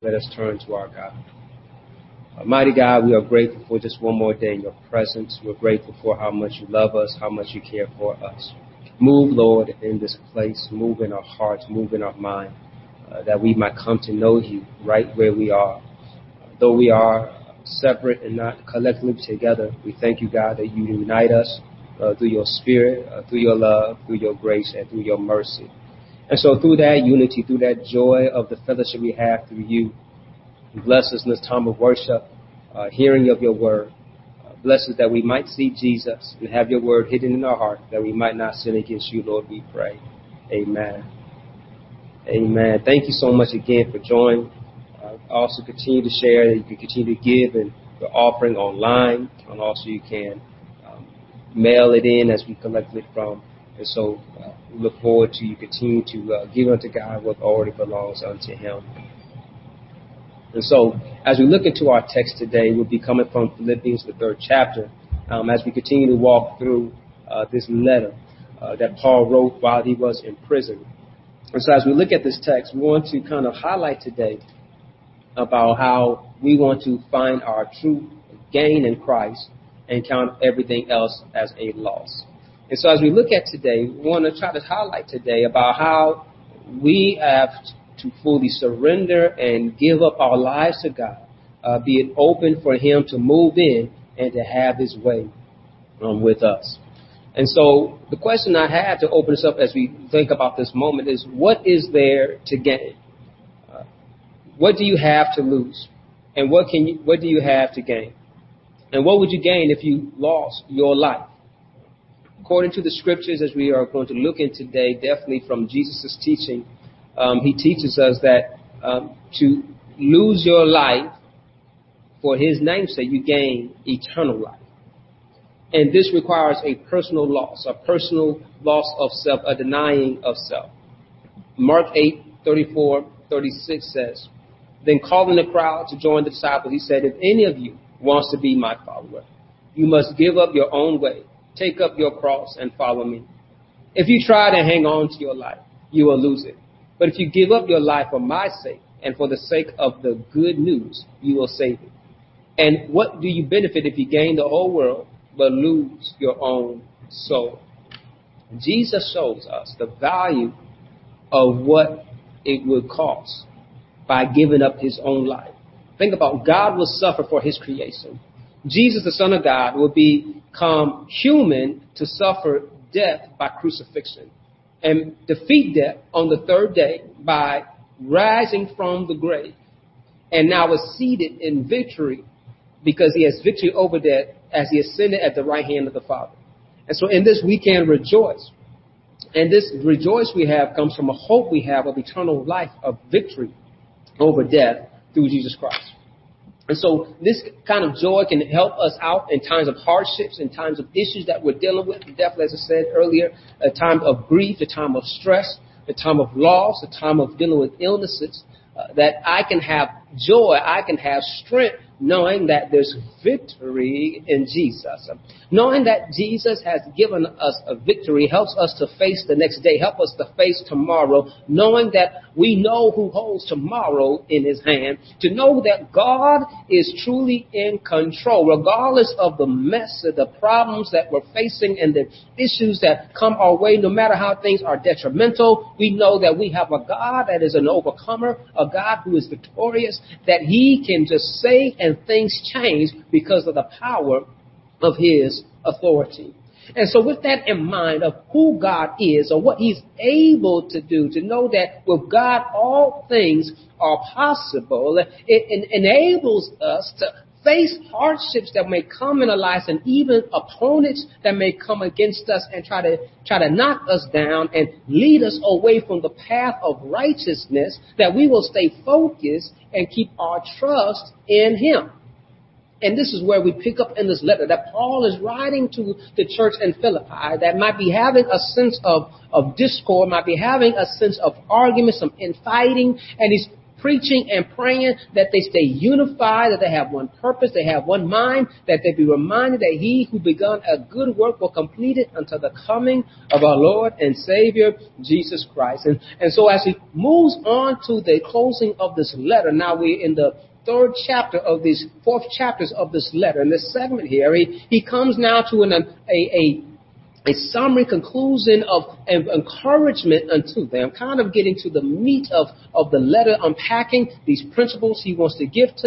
Let us turn to our God. Almighty God, we are grateful for just one more day in your presence. We're grateful for how much you love us, how much you care for us. Move, Lord, in this place. Move in our hearts, move in our mind, uh, that we might come to know you right where we are. Though we are separate and not collectively together, we thank you, God, that you unite us uh, through your spirit, uh, through your love, through your grace, and through your mercy. And so through that unity, through that joy of the fellowship we have through you, bless us in this time of worship, uh, hearing of your word. Uh, bless us that we might see Jesus and have your word hidden in our heart, that we might not sin against you, Lord, we pray. Amen. Amen. Thank you so much again for joining. Uh, also continue to share. You can continue to give and the offering online, and also you can um, mail it in as we collect it from so uh, we look forward to you continue to uh, give unto God what already belongs unto Him. And so, as we look into our text today, we'll be coming from Philippians, the third chapter, um, as we continue to walk through uh, this letter uh, that Paul wrote while he was in prison. And so, as we look at this text, we want to kind of highlight today about how we want to find our true gain in Christ and count everything else as a loss. And so as we look at today, we want to try to highlight today about how we have to fully surrender and give up our lives to God, uh, be it open for Him to move in and to have His way um, with us. And so the question I have to open this up as we think about this moment is, what is there to gain? Uh, what do you have to lose? And what can you, what do you have to gain? And what would you gain if you lost your life? According to the scriptures, as we are going to look in today, definitely from Jesus' teaching, um, he teaches us that um, to lose your life for his name's sake, you gain eternal life. And this requires a personal loss, a personal loss of self, a denying of self. Mark 8, 34, 36 says, Then calling the crowd to join the disciples, he said, If any of you wants to be my follower, you must give up your own way Take up your cross and follow me. If you try to hang on to your life, you will lose it. But if you give up your life for my sake and for the sake of the good news, you will save it. And what do you benefit if you gain the whole world but lose your own soul? Jesus shows us the value of what it would cost by giving up his own life. Think about God will suffer for his creation. Jesus, the Son of God, will become human to suffer death by crucifixion and defeat death on the third day by rising from the grave and now is seated in victory because he has victory over death as he ascended at the right hand of the Father. And so in this we can rejoice. And this rejoice we have comes from a hope we have of eternal life, of victory over death through Jesus Christ. And so this kind of joy can help us out in times of hardships, in times of issues that we're dealing with. Definitely, as I said earlier, a time of grief, a time of stress, a time of loss, a time of dealing with illnesses, uh, that I can have joy, I can have strength knowing that there's victory in Jesus. Knowing that Jesus has given us a victory helps us to face the next day, help us to face tomorrow, knowing that we know who holds tomorrow in his hand, to know that God is truly in control, regardless of the mess of the problems that we're facing and the issues that come our way, no matter how things are detrimental, we know that we have a God that is an overcomer, a God who is victorious, that he can just say and and things change because of the power of his authority. And so with that in mind of who God is or what he's able to do, to know that with God all things are possible, it enables us to face hardships that may come in our lives and even opponents that may come against us and try to try to knock us down and lead us away from the path of righteousness that we will stay focused and keep our trust in him. And this is where we pick up in this letter that Paul is writing to the church in Philippi that might be having a sense of, of discord, might be having a sense of argument, some infighting, and he's preaching and praying that they stay unified, that they have one purpose, they have one mind, that they be reminded that he who begun a good work will complete it until the coming of our Lord and Savior, Jesus Christ. And, and so as he moves on to the closing of this letter, now we're in the third chapter of these fourth chapters of this letter. In this segment here, he, he comes now to an, a, a a summary conclusion of encouragement unto them, kind of getting to the meat of, of the letter, unpacking these principles he wants to give to